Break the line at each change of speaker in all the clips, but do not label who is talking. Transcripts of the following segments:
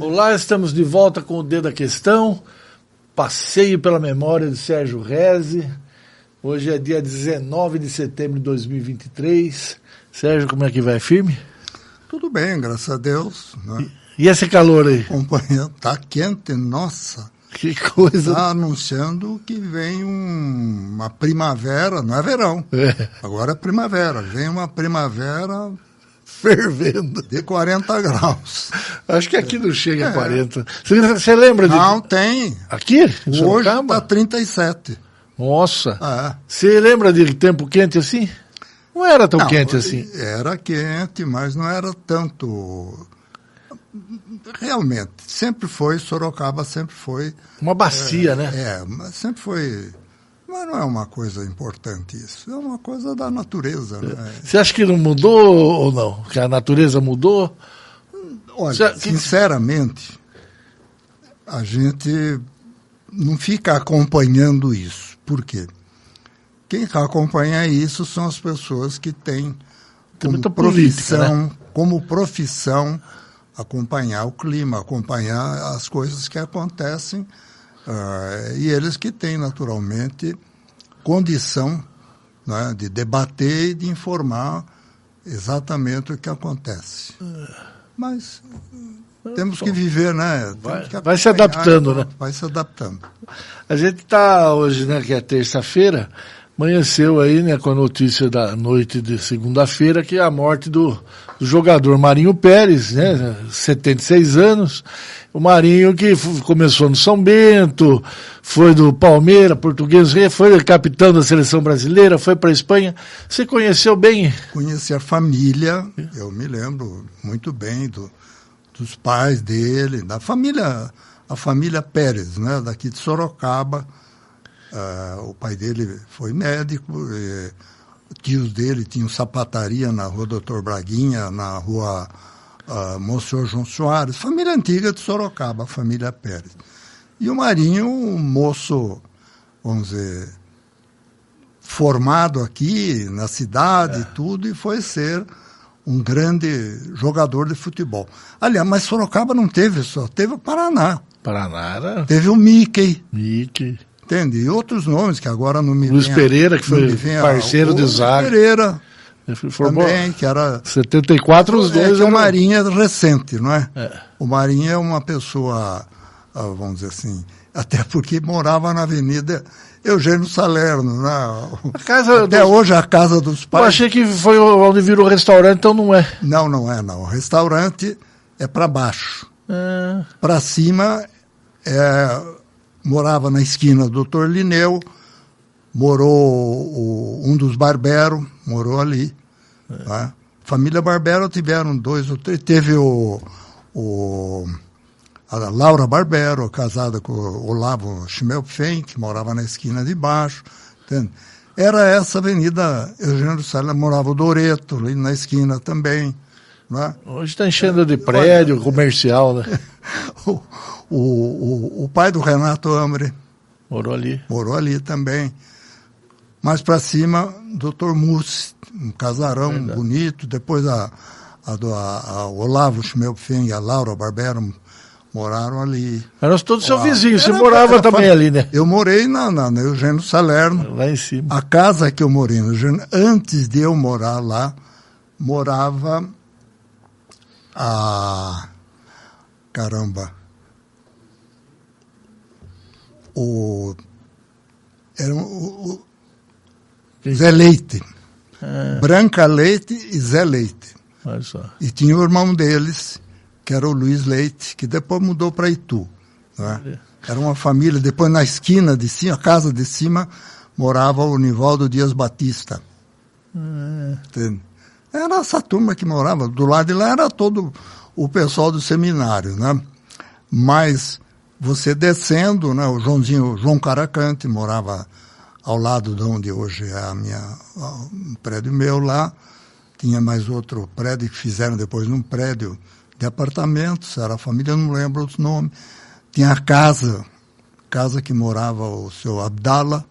Olá, estamos de volta com o Dedo da Questão. Passeio pela memória de Sérgio Reze. Hoje é dia 19 de setembro de 2023. Sérgio, como é que vai? Firme?
Tudo bem, graças a Deus. Né?
E esse calor aí?
Acompanhando, tá quente, nossa.
Que coisa.
Está anunciando que vem um, uma primavera, não é verão.
É.
Agora é primavera. Vem uma primavera
Fervendo.
de 40 graus.
Acho que aqui não chega a 40. Você, lembra de.
Não tem.
Aqui?
Hoje está 37.
Nossa.
É.
Você lembra de tempo quente assim? Não era tão
Não,
quente assim.
Era quente, mas não era tanto. Realmente, sempre foi, Sorocaba sempre foi.
Uma bacia, né?
É, mas sempre foi. Mas não é uma coisa importante isso. É uma coisa da natureza. Né?
Você acha que não mudou ou não? Que a natureza mudou?
Olha,
que-
sinceramente, a gente não fica acompanhando isso. Por quê? Quem acompanha isso são as pessoas que têm como
muita política, né?
profissão, como profissão acompanhar o clima, acompanhar as coisas que acontecem ah, e eles que têm naturalmente condição né, de debater e de informar exatamente o que acontece. Mas temos que viver, né?
Vai- vai se adaptando, né?
Vai se adaptando.
A gente está hoje, né, que é terça-feira, amanheceu aí, né, com a notícia da noite de segunda-feira, que é a morte do, do jogador Marinho Pérez, né, 76 anos. O Marinho que começou no São Bento, foi do Palmeiras, português, foi capitão da seleção brasileira, foi para a Espanha. Você conheceu bem?
Conheci a família, eu me lembro muito bem do, dos pais dele, da família, a família Pérez, né, daqui de Sorocaba. Ah, o pai dele foi médico, e tios dele tinham sapataria na rua Doutor Braguinha, na rua ah, Monsenhor João Soares, família antiga de Sorocaba, a família Pérez. E o Marinho, um moço, vamos dizer, formado aqui na cidade e tudo, e foi ser um grande jogador de futebol. Aliás, mas Sorocaba não teve só, teve o Paraná,
Paraná era
teve o Mickey,
Mickey.
Entende? E outros nomes que agora não me
Luiz
vem a-
Pereira, que foi
a-
parceiro
o
de
Luiz
zaga.
Pereira
Formou
também, que era
74 os
é
dois.
que o Marinho é recente, não é?
É.
O Marinho é uma pessoa, ah, vamos dizer assim, até porque morava na Avenida Eugênio Salerno, né?
A casa
Até
dos-
hoje a casa dos
Eu
pais.
achei que foi onde virou restaurante, então não é.
Não, não é não. O restaurante é para baixo.
Ah,
Para cima é, morava na esquina do Dr. Lineu, morou um dos Barbero, morou ali. né? Família Barbero tiveram dois ou três. Teve o, o a Laura Barbero, casada com o Olavo Schmelpfen, que morava na esquina de baixo. entende? Era essa avenida Eugênio Sala, morava o Doreto, ali na esquina também. Não é?
hoje está enchendo de prédio comercial, né?
o, o, o, pai do Renato Ambre
Morou ali.
morou ali também. Mais para cima, Dr. Mussi, um casarão
Verdade.
bonito. Depois a, a, do, a, a Olavo Schmelpfen e a Laura Barbero moraram ali.
Eram todos seu
Ó,
vizinho. Você
era-
morava
era
também
fam-
ali, né?
Eu morei na, na, na Eugênio Salerno.
Lá em cima.
A casa que eu morei no Eugênio, antes de eu morar lá, morava a. Caramba. O. Era um- o, o Zé Leite.
Ah,
Branca Leite e Zé Leite. E tinha o irmão deles, que era o Luiz Leite, que depois mudou para Itu. né? Era uma família, depois na esquina de cima, a casa de cima, morava o Nivaldo Dias Batista. Entende? Era essa turma que morava. Do lado de lá era todo o pessoal do seminário, né? Mas você descendo, né? O Joãozinho, João Caracante morava ao lado de onde hoje é a minha, um prédio meu lá. Tinha mais outro prédio que fizeram depois num prédio de apartamentos, era a família, não lembro os nomes. Tinha a casa, casa que morava o seu Abdala,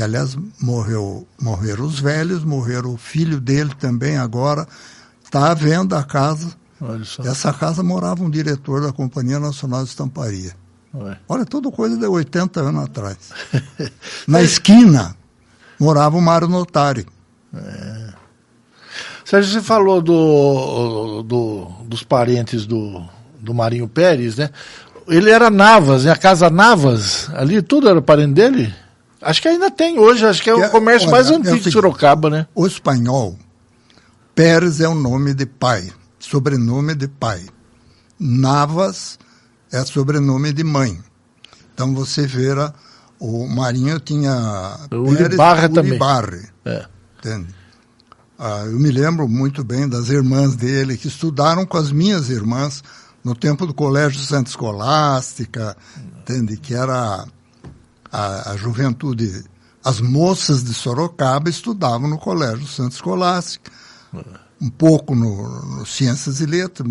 que aliás morreu, morreram os velhos, morreram o filho dele também agora. Está à venda a casa. Essa casa morava um diretor da Companhia Nacional de Estamparia. Ué. Olha, tudo coisa de 80 anos atrás. Na esquina morava o Mário Notari. É.
Sérgio, você falou do, do, dos parentes do, do Marinho Pérez, né? Ele era Navas, né? A Casa Navas, ali tudo era parente dele? Acho que ainda tem hoje, acho que é o é, comércio olha, mais antigo é de Sorocaba, né?
O espanhol, Pérez é o nome de pai, sobrenome de pai. Navas é sobrenome de mãe. Então você verá, o Marinho tinha
o Pérez Ulibarra também.
É. Entende? Ah, eu me lembro muito bem das irmãs dele, que estudaram com as minhas irmãs no tempo do Colégio Santa Escolástica, entende? Que era a, a juventude, as moças de Sorocaba estudavam no Colégio Santa Escolástica, um pouco no, no Ciências e Letras,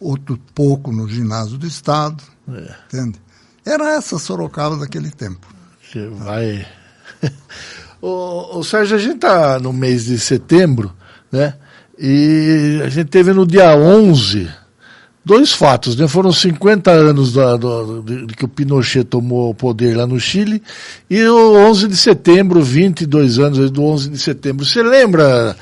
outro pouco no Ginásio do Estado, é. entende? Era essa Sorocaba daquele tempo.
Que vai... O, o Sérgio, a gente está no mês de setembro, né? E a gente teve no dia 11 dois fatos, né? Foram 50 anos da, do, de, de, que o Pinochet tomou o poder lá no Chile e o 11 de setembro, 22 anos do 11 de setembro. Você lembra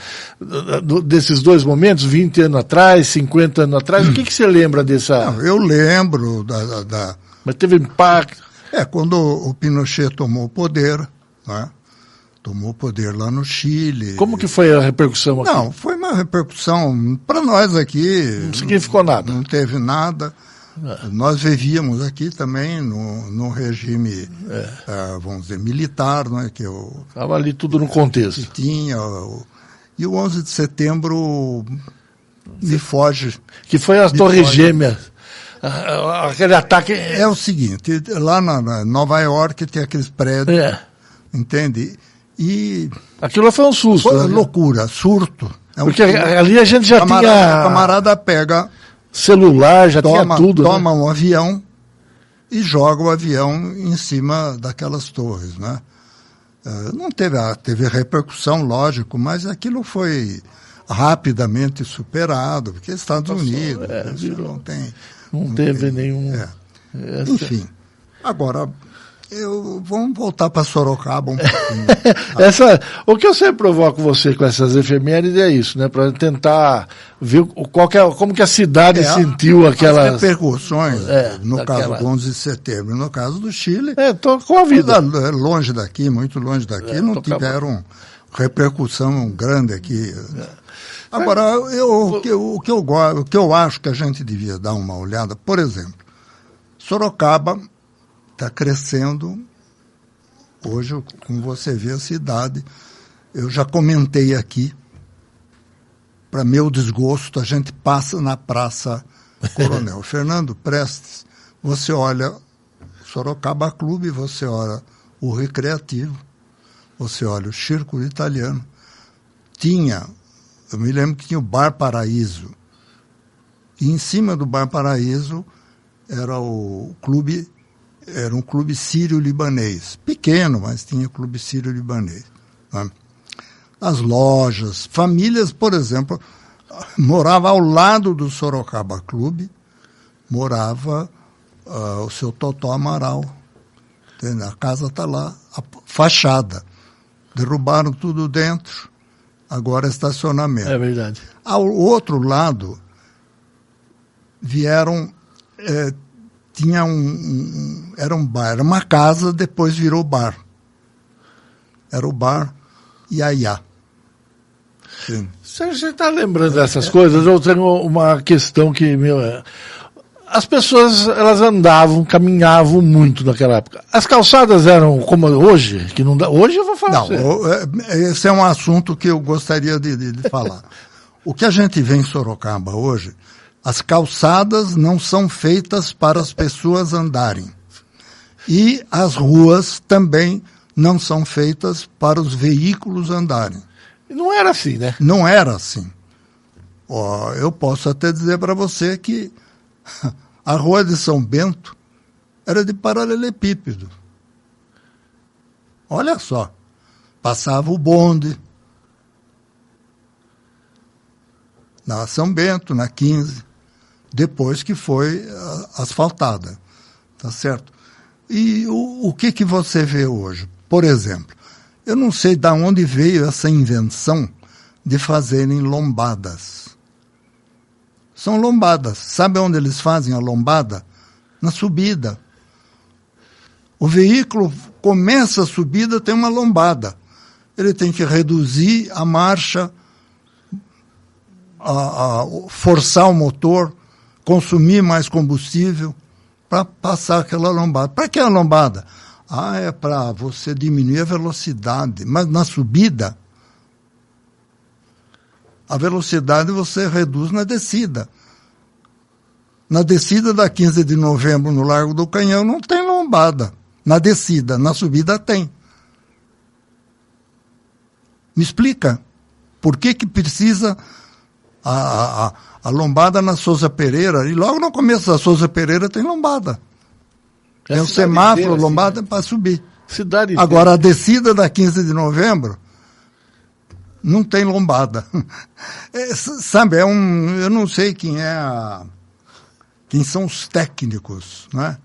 do, desses dois momentos, 20 anos atrás, 50 anos atrás? Hum. O que, que você lembra dessa...
Não, eu lembro da, da, da...
Mas teve impacto...
É, quando o Pinochet tomou o poder, né? Tomou poder lá no Chile.
Como que foi a repercussão aqui?
Não, foi uma repercussão para nós aqui.
Não significou nada.
Não teve nada. É. Nós vivíamos aqui também no, no regime, é. uh, vamos dizer, militar, não é? Que
Estava ali tudo no contexto.
Que tinha. O, e o 11 de setembro me foge.
Que foi as Torres Gêmeas. Aquele ataque.
É o seguinte, lá na, na Nova York tem aqueles prédios, é. entende? E.
Aquilo foi um susto. Foi
né? loucura, surto.
É um Porque surto. ali a gente já camarada, tinha.
Camarada pega.
Celular, já toma, tinha tudo.
Né? Toma né? um avião e joga o avião em cima daquelas torres, né? Uh, não teve, teve repercussão, lógico, mas aquilo foi rapidamente superado, porque Estados Passou, Unidos, é, não tem.
Não, não teve tem, nenhum.
É. Enfim. Agora, eu, vamos voltar para Sorocaba um pouquinho.
Essa, o que eu sempre provoco você com essas efemérides é isso, né? Para tentar ver qual que é, como que a cidade é, sentiu aquelas...
repercussões, é, no daquela... caso do 11 de setembro, no caso do Chile...
É, tô com a vida.
Longe daqui, muito longe daqui, é, não tiveram repercussão grande aqui. É. Agora, eu, o, que, o, que eu, o que eu acho que a gente devia dar uma olhada, por exemplo, Sorocaba está crescendo. Hoje, como você vê, a cidade, eu já comentei aqui, para meu desgosto, a gente passa na Praça Coronel Fernando Prestes, você olha Sorocaba Clube, você olha o Recreativo, você olha o Círculo Italiano. Tinha, eu me lembro que tinha o Bar Paraíso. E em cima do Bar Paraíso era o clube era um clube sírio-libanês, pequeno, mas tinha clube sírio-libanês. Né? As lojas, famílias, por exemplo, morava ao lado do Sorocaba Clube, morava uh, o seu Totó Amaral. Entende? A casa está lá, a fachada. Derrubaram tudo dentro, agora é estacionamento.
É verdade.
Ao outro lado, vieram eh, tinha um, um, era um bar, era uma casa, depois virou bar. Era o bar Iaiá.
Você está lembrando dessas é, coisas? Eu tenho uma questão que meu, é, as pessoas elas andavam, caminhavam muito naquela época. As calçadas eram como hoje, que não dá. Hoje eu vou falar.
Não, é, esse é um assunto que eu gostaria de, de, de falar. o que a gente vê em Sorocaba hoje as calçadas não são feitas para as pessoas andarem. E as ruas também não são feitas para os veículos andarem.
Não era assim, né?
Não era assim. Oh, eu posso até dizer para você que a rua de São Bento era de paralelepípedo. Olha só, passava o bonde na São Bento, na 15 depois que foi uh, asfaltada, tá certo? E o, o que que você vê hoje? Por exemplo, eu não sei de onde veio essa invenção de fazerem lombadas. São lombadas. Sabe onde eles fazem a lombada? Na subida. O veículo começa a subida, tem uma lombada. Ele tem que reduzir a marcha, a, a forçar o motor, consumir mais combustível para passar aquela lombada. Para que a lombada? Ah, é para você diminuir a velocidade. Mas na subida, a velocidade você reduz na descida. Na descida da 15 de novembro no Largo do Canhão não tem lombada. Na descida, na subida tem. Me explica. Por que que precisa a, a, a lombada na Souza Pereira? E logo no começo da Souza Pereira tem lombada. É tem um semáforo, inteira, lombada assim, né? para subir. Cidade Agora, inteira. a descida da 15 de novembro não tem lombada. É, sabe, é um. Eu não sei quem é a, quem são os técnicos, né?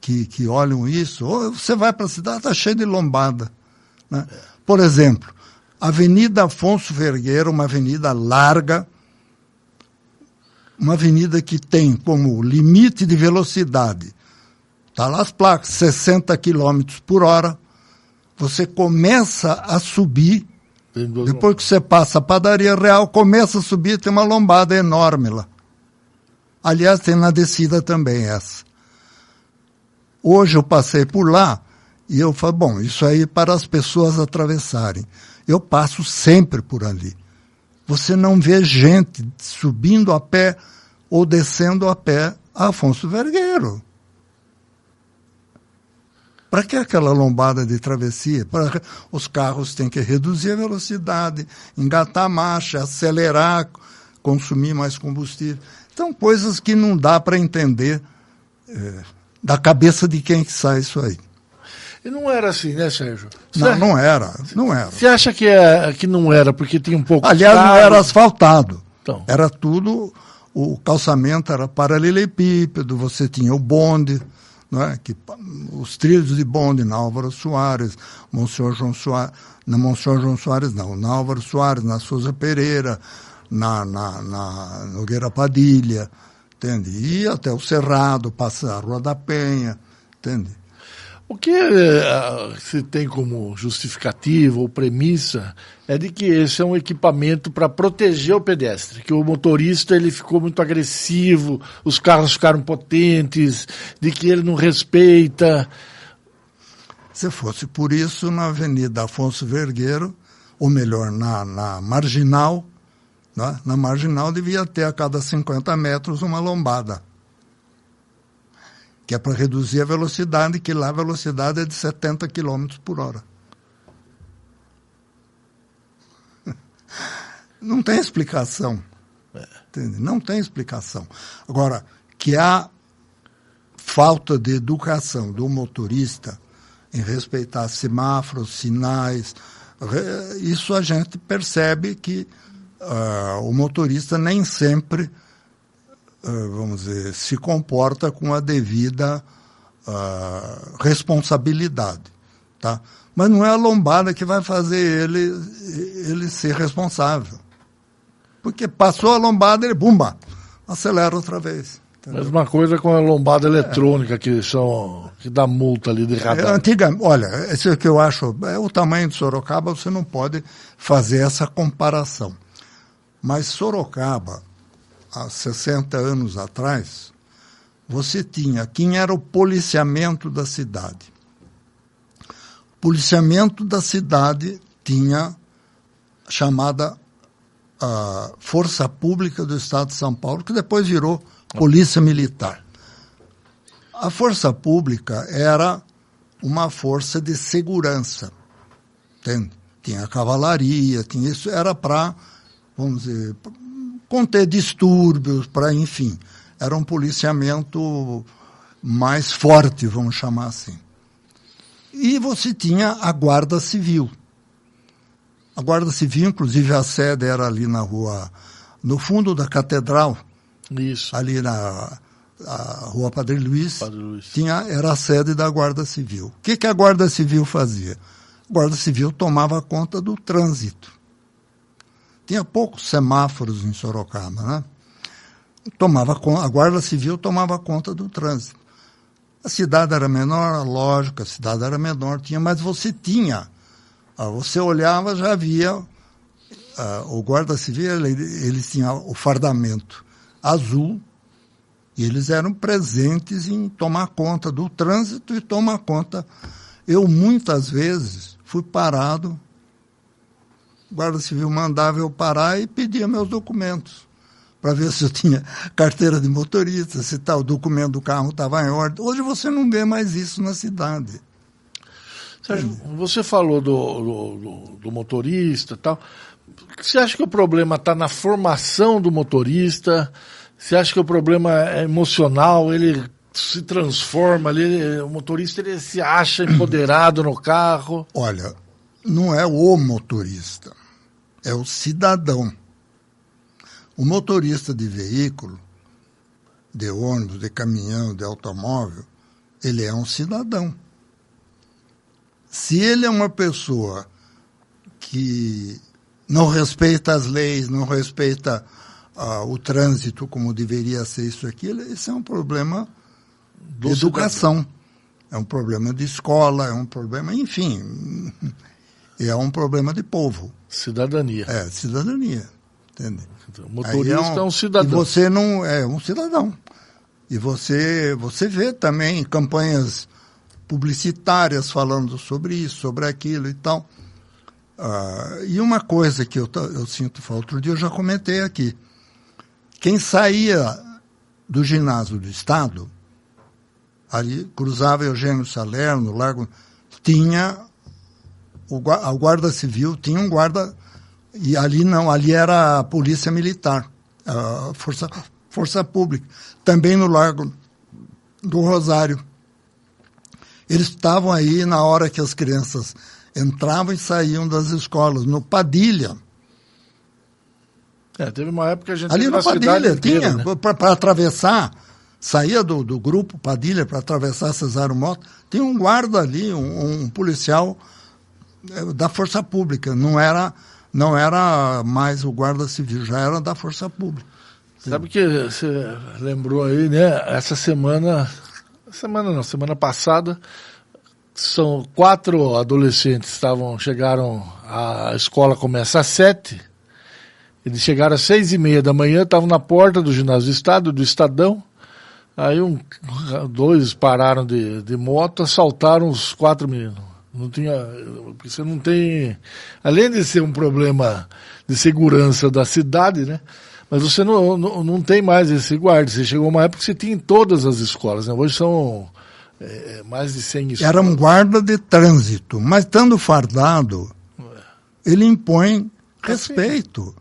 Que, que olham isso. Ou você vai para a cidade, está cheio de lombada. Né? Por exemplo, Avenida Afonso Vergueiro, uma avenida larga, uma avenida que tem como limite de velocidade, está lá as placas, 60 km por hora, você começa a subir depois que você passa a padaria real, começa a subir, tem uma lombada enorme lá. Aliás, tem na descida também essa. Hoje eu passei por lá e eu falei, bom, isso aí é para as pessoas atravessarem. Eu passo sempre por ali. Você não vê gente subindo a pé ou descendo a pé a Afonso Vergueiro. Para que aquela lombada de travessia? Pra, os carros têm que reduzir a velocidade, engatar a marcha, acelerar, consumir mais combustível. Então, coisas que não dá para entender é, da cabeça de quem que sai isso aí.
E não era assim, né, Sérgio?
Não, não era, não era.
Você acha que, é, que não era porque tinha um pouco...
Aliás, não era asfaltado. Então. Era tudo, o calçamento era paralelepípedo, você tinha o bonde, é? que, os trilhos de bonde na Álvaro Soares, Monsenhor João Soares, na Monsenhor João Soares não, na Álvaro Soares, na Souza Pereira, na, na, na Nogueira Padilha, entende? E até o Cerrado, passa a Rua da Penha, entende?
O que uh, se tem como justificativa ou premissa é de que esse é um equipamento para proteger o pedestre, que o motorista ele ficou muito agressivo, os carros ficaram potentes, de que ele não respeita.
Se fosse por isso, na Avenida Afonso Vergueiro, ou melhor, na, na Marginal, né? na Marginal devia ter a cada 50 metros uma lombada que é para reduzir a velocidade, que lá a velocidade é de 70 km por hora. Não tem explicação. Entende? Não tem explicação. Agora, que há falta de educação do motorista em respeitar semáforos, sinais, isso a gente percebe que uh, o motorista nem sempre vamos dizer, se comporta com a devida uh, responsabilidade, tá? Mas não é a lombada que vai fazer ele, ele ser responsável. Porque passou a lombada, ele, bumba, acelera outra vez.
Entendeu? Mesma coisa com a lombada eletrônica, é. que são que dá multa ali de radar.
É, antiga, olha, esse é que eu acho, é o tamanho de Sorocaba, você não pode fazer essa comparação. Mas Sorocaba, há 60 anos atrás, você tinha quem era o policiamento da cidade. O policiamento da cidade tinha a chamada a Força Pública do Estado de São Paulo, que depois virou Polícia Militar. A Força Pública era uma força de segurança. Entende? Tinha cavalaria, tinha isso, era para, vamos dizer, conter distúrbios, para, enfim, era um policiamento mais forte, vamos chamar assim. E você tinha a Guarda Civil. A Guarda Civil, inclusive a sede era ali na rua, no fundo da catedral,
Isso.
ali na a Rua Padre Luiz,
Padre Luiz.
tinha, era a sede da Guarda Civil. O que, que a Guarda Civil fazia? A Guarda Civil tomava conta do trânsito. Tinha poucos semáforos em Sorocaba, né? Tomava, a Guarda Civil tomava conta do trânsito. A cidade era menor, lógico, a cidade era menor, tinha, mas você tinha. Você olhava, já via ah, o guarda civil, ele, eles tinham o fardamento azul e eles eram presentes em tomar conta do trânsito e tomar conta. Eu muitas vezes fui parado, guarda civil mandava eu parar e pedia meus documentos para ver se eu tinha carteira de motorista, se tal, o documento do carro estava em ordem. Hoje você não vê mais isso na cidade.
Sérgio, você falou do, do, do- motorista e tal. Você acha que o problema está na formação do motorista? Você acha que o problema é emocional? Ele se transforma ali, ele- o motorista ele se acha empoderado no carro?
Olha, não é o motorista, é o cidadão. O motorista de veículo, de ônibus, de caminhão, de automóvel, ele é um cidadão. Se ele é uma pessoa que não respeita as leis, não respeita ah, o trânsito como deveria ser isso aqui, esse é um problema de educação. É um problema de escola, é um problema, enfim, é um problema de povo,
Cidadania.
é cidadania, entende?
Então, o
Aí
motorista é um, cidadão.
E você não é um cidadão. E você você vê também campanhas publicitárias falando sobre isso, sobre aquilo e tal. Ah, e uma coisa que eu, eu sinto falta, outro dia eu já comentei aqui. Quem saía do ginásio do Estado, ali cruzava Eugênio Salerno, Largo, tinha o, Guarda Civil, tinha um guarda, e ali não, ali era a Polícia Militar, a Força, Força Pública, também no Largo do Rosário. Eles estavam aí na hora que as crianças entravam e saíam das escolas, no Padilha.
É, teve uma época que a gente
Ali no Padilha
inteira,
tinha,
né?
para atravessar, saía do, do grupo Padilha para atravessar Cesário Mota, tinha um guarda ali, um, um policial da Força Pública, não era, não era mais o guarda civil, já era da Força Pública.
Sabe que você lembrou aí, né? Essa semana, semana não, semana passada, são quatro adolescentes estavam chegaram a escola começa às sete. Eles chegaram às seis e meia da manhã, estavam na porta do ginásio do estado, do Estadão. Aí um, dois pararam de, de moto, assaltaram os quatro meninos. Não tinha, porque você não tem, além de ser um problema de segurança da cidade, né? Mas você não, não, não tem mais esse guarda. Você chegou uma época que você tinha em todas as escolas, né? Hoje são é, mais de 100 escolas.
Era um guarda de trânsito, mas estando fardado, ele impõe respeito.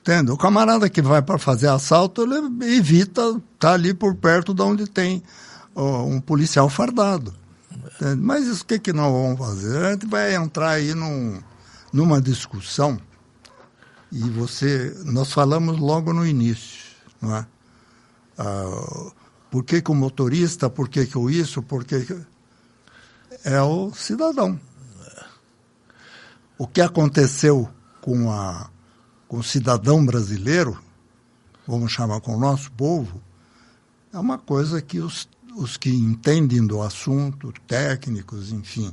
Entende? O camarada que vai para fazer assalto, ele evita estar tá ali por perto de onde tem ó, um policial fardado. Entende? Mas isso o que, que nós vamos fazer? A gente vai entrar aí num, numa discussão e você, nós falamos logo no início, não é? Ah, por que, que o motorista, por que, que o isso, por que, que... É o cidadão. O que aconteceu com, a, com o cidadão brasileiro, vamos chamar com o nosso povo, é uma coisa que os, os que entendem do assunto, técnicos, enfim,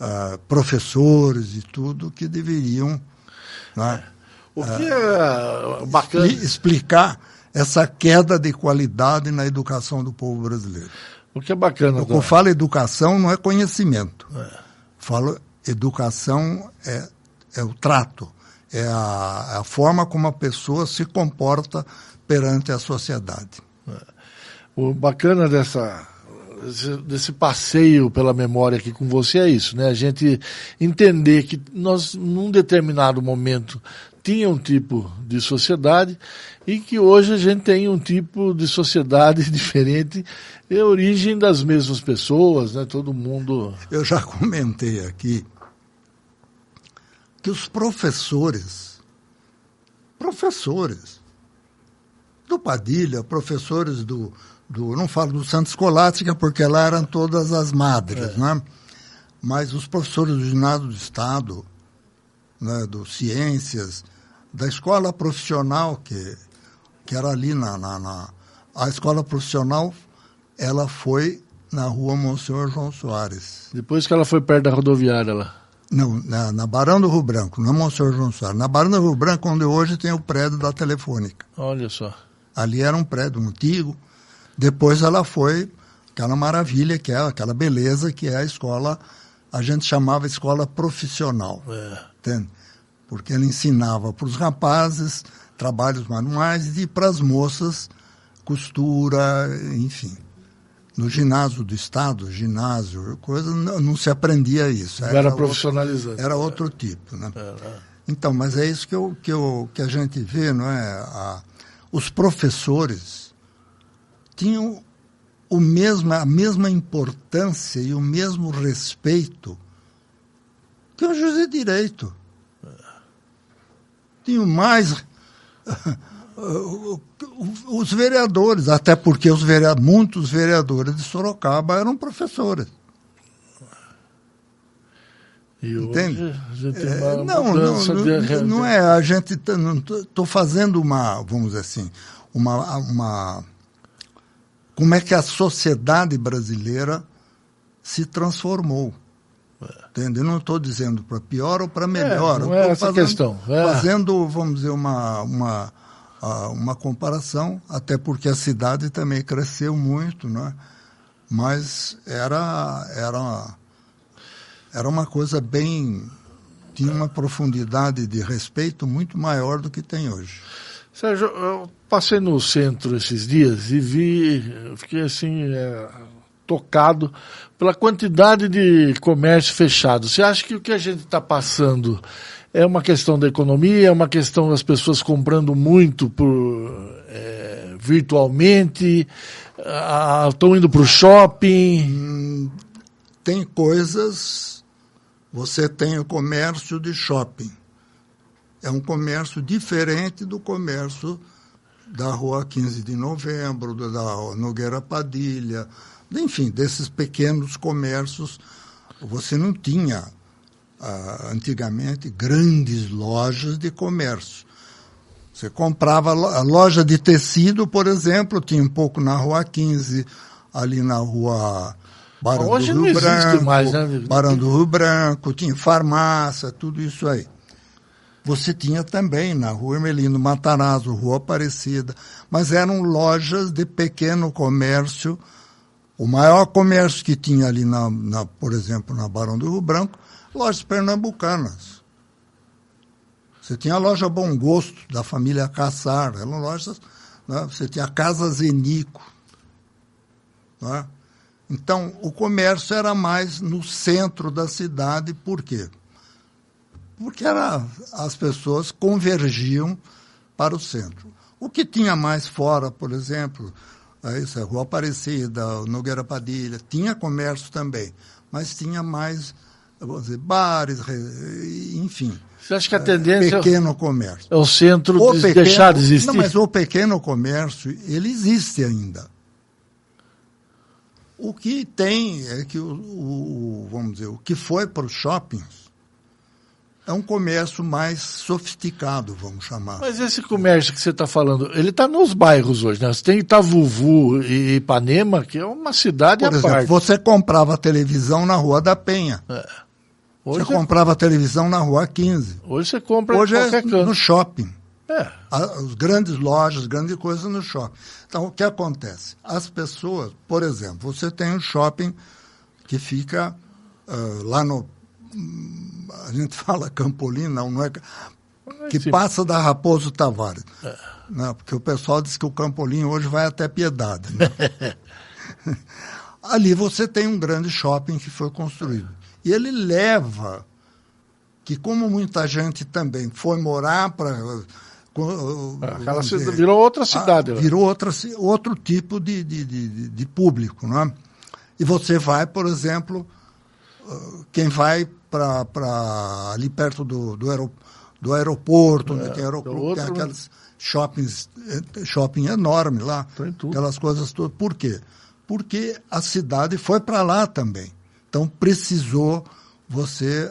ah, professores e tudo, que deveriam né,
O que é bacana.
expli- explicar essa queda de qualidade na educação do povo brasileiro.
O que é bacana.
Quando eu falo educação, não é conhecimento. Falo educação é, é o trato, é a, é a forma como a pessoa se comporta perante a sociedade.
O bacana dessa desse, passeio pela memória aqui com você é isso, né? A gente entender que nós, num determinado momento, tinha um tipo de sociedade e que hoje a gente tem um tipo de sociedade diferente, é origem das mesmas pessoas, né? Todo mundo.
Eu já comentei aqui que os professores, professores do Padilha, professores do, do não falo do Santa Escolástica, porque lá eram todas as madres, é. né? Mas os professores do ginásio do Estado, né, do Ciências, da escola profissional, que, que era ali na, na, na a escola profissional, ela foi na rua Monsenhor João Soares.
Depois que ela foi perto da rodoviária lá.
Não, na, na Barão do Rio Branco, não é Monsenhor João Soares. Na Barão do Rio Branco, onde hoje tem o prédio da Telefônica.
Olha só.
Ali era um prédio antigo. Depois ela foi aquela maravilha, que é aquela beleza que é a escola, a gente chamava escola profissional. É. Entende? Porque ela ensinava para os rapazes trabalhos manuais e para as moças costura, enfim no ginásio do Estado, ginásio, coisa, não, não se aprendia isso.
Era, era profissionalizante.
Outro, era outro tipo, né? Então, mas é isso que, eu, que, eu, que a gente vê, não é? A, os professores tinham o mesmo, a mesma importância e o mesmo respeito que o juiz de direito. Tinham mais os vereadores, até porque os vereadores, muitos vereadores de Sorocaba eram professores.
E Entende?
É, não, não, não, não, é. A gente estou fazendo uma, vamos dizer assim, uma, uma. Como é que a sociedade brasileira se transformou? Entende? Eu não estou dizendo para pior ou para melhor.
É, não é essa
fazendo,
questão.
É. Fazendo, vamos dizer, uma, uma uma comparação, até porque a cidade também cresceu muito, né? mas era, era, era uma coisa bem. tinha uma profundidade de respeito muito maior do que tem hoje.
Sérgio, eu passei no centro esses dias e vi, fiquei assim, é, tocado pela quantidade de comércio fechado. Você acha que o que a gente está passando é uma questão da economia, é uma questão das pessoas comprando muito por, é, virtualmente, estão indo para o shopping. Hum,
tem coisas. Você tem o comércio de shopping. É um comércio diferente do comércio da Rua 15 de Novembro, da Nogueira Padilha, enfim, desses pequenos comércios. Você não tinha ah, antigamente grandes lojas de comércio. Você comprava a loja de tecido, por exemplo, tinha um pouco na Rua 15, ali na Rua Barão Hoje do Rio Branco, mais, né? Barão do Rio Branco, tinha farmácia, tudo isso aí. Você tinha também na Rua Emelino Matarazzo, Rua Aparecida, mas eram lojas de pequeno comércio. O maior comércio que tinha ali, na, na por exemplo, na Barão do Rio Branco, lojas pernambucanas. Você tinha a loja Bom Gosto, da família Caçar, eram lojas. Né? Você tinha a Casa Zenico. Né? Então, o comércio era mais no centro da cidade, por quê? Porque era, as pessoas convergiam para o centro. O que tinha mais fora, por exemplo, é isso, a Rua Aparecida, Nogueira Padilha, tinha comércio também, mas tinha mais vamos dizer, bares, enfim.
Você acha que a tendência
é pequeno comércio.
é o centro o de pequeno, deixar de existir? Não,
mas o pequeno comércio, ele existe ainda. O que tem é que o, o vamos dizer, o que foi para os shoppings é um comércio mais sofisticado, vamos chamar.
Mas esse comércio que você está falando, ele está nos bairros hoje, né? Você tem Itavuvu e Ipanema, que é uma cidade
Por
à
exemplo,
parte.
você comprava televisão na Rua da Penha. É. Hoje você é... comprava televisão na Rua 15.
Hoje você compra
Hoje
é
canto. no shopping. É. As grandes lojas, grandes coisas no shopping. Então, o que acontece? As pessoas, por exemplo, você tem um shopping que fica uh, lá no. A gente fala Campolim, não, é. Que Sim. passa da Raposo Tavares. É. Né? Porque o pessoal diz que o Campolim hoje vai até Piedade. Né? Ali você tem um grande shopping que foi construído. E ele leva que, como muita gente também foi morar para.
Aquela dizer, virou outra cidade. A,
né? virou outra, outro tipo de, de, de, de público. Não é? E você vai, por exemplo, quem vai para ali perto do, do, do aeroporto, onde é, tem tem aqueles shoppings, eh, shopping enorme lá, aquelas coisas todas. Por quê? Porque a cidade foi para lá também. Então precisou você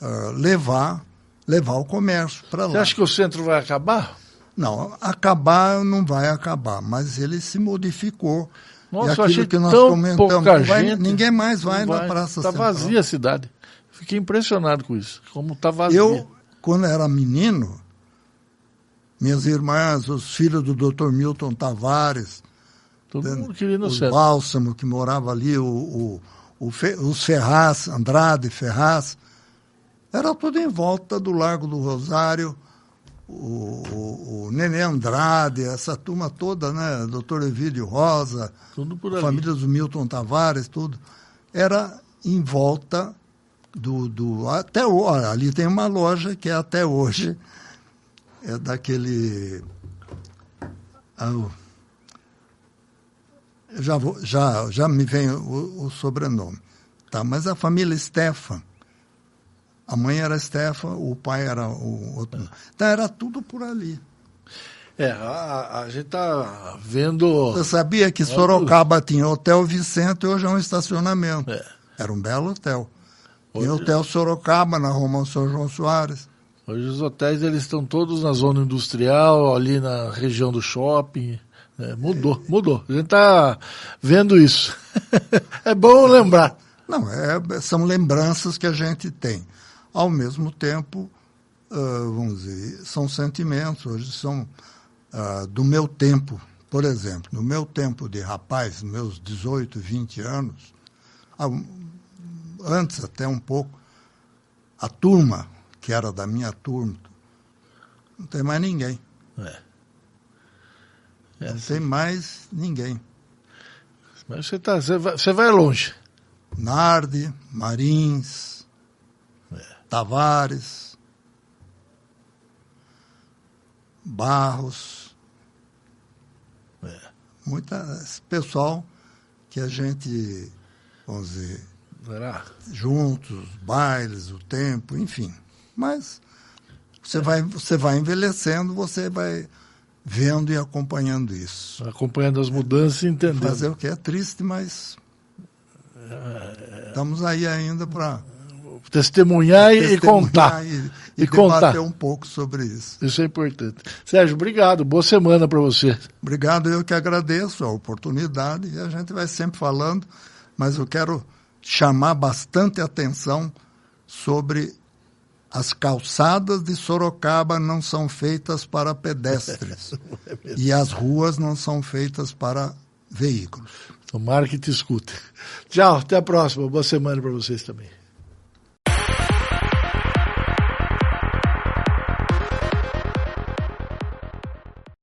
uh, levar levar o comércio para lá.
Você acha que o centro vai acabar?
Não, acabar não vai acabar, mas ele se modificou.
Nossa, e aquilo que nós comentamos,
vai,
gente,
ninguém mais vai, vai na Praça
Está vazia a cidade. Fiquei impressionado com isso, como está vazia.
Eu, quando era menino, minhas irmãs, os filhos do Dr. Milton Tavares,
Todo mundo queria no
o
centro.
Bálsamo, que morava ali, o, o, o, os Ferraz, Andrade Ferraz, era tudo em volta do Largo do Rosário, o, o, o Nenê Andrade, essa turma toda, né? Doutor Evídio Rosa, a família do Milton Tavares, tudo. Era em volta do. do até olha, ali tem uma loja que é até hoje, é daquele. Ah, já, vou, já, já me vem o, o sobrenome. Tá, mas a família Stefan a mãe era Stefan, o pai era o outro. Então era tudo por ali.
É, a, a gente tá vendo.
Você sabia que Sorocaba tinha Hotel Vicente hoje é um estacionamento. É. Era um belo hotel. Hoje... Tinha Hotel Sorocaba na Roma São João Soares.
Hoje os hotéis eles estão todos na zona industrial, ali na região do shopping. É, mudou, mudou. A gente está vendo isso. é bom lembrar.
Não, é, são lembranças que a gente tem ao mesmo tempo, uh, vamos dizer, são sentimentos, hoje são uh, do meu tempo, por exemplo, no meu tempo de rapaz, meus 18, 20 anos, antes até um pouco, a turma, que era da minha turma, não tem mais ninguém. É. É não assim. tem mais ninguém.
Mas você, tá, você, vai, você vai longe.
Nardi, Marins, Tavares, Barros, é. muita pessoal que a gente, vamos dizer, Juntos, bailes, o tempo, enfim. Mas você, vai, você vai envelhecendo, você vai vendo e acompanhando isso.
Acompanhando as mudanças e entendendo.
Fazer o que é triste, mas estamos aí ainda para
testemunhar, testemunhar e, contar.
E, e, e contar um pouco sobre isso.
Isso é importante. Sérgio, obrigado. Boa semana para você.
Obrigado, eu que agradeço a oportunidade e a gente vai sempre falando, mas eu quero chamar bastante atenção sobre as calçadas de Sorocaba não são feitas para pedestres é e as ruas não são feitas para veículos.
Tomara que te escute. Tchau, até a próxima. Boa semana para vocês também.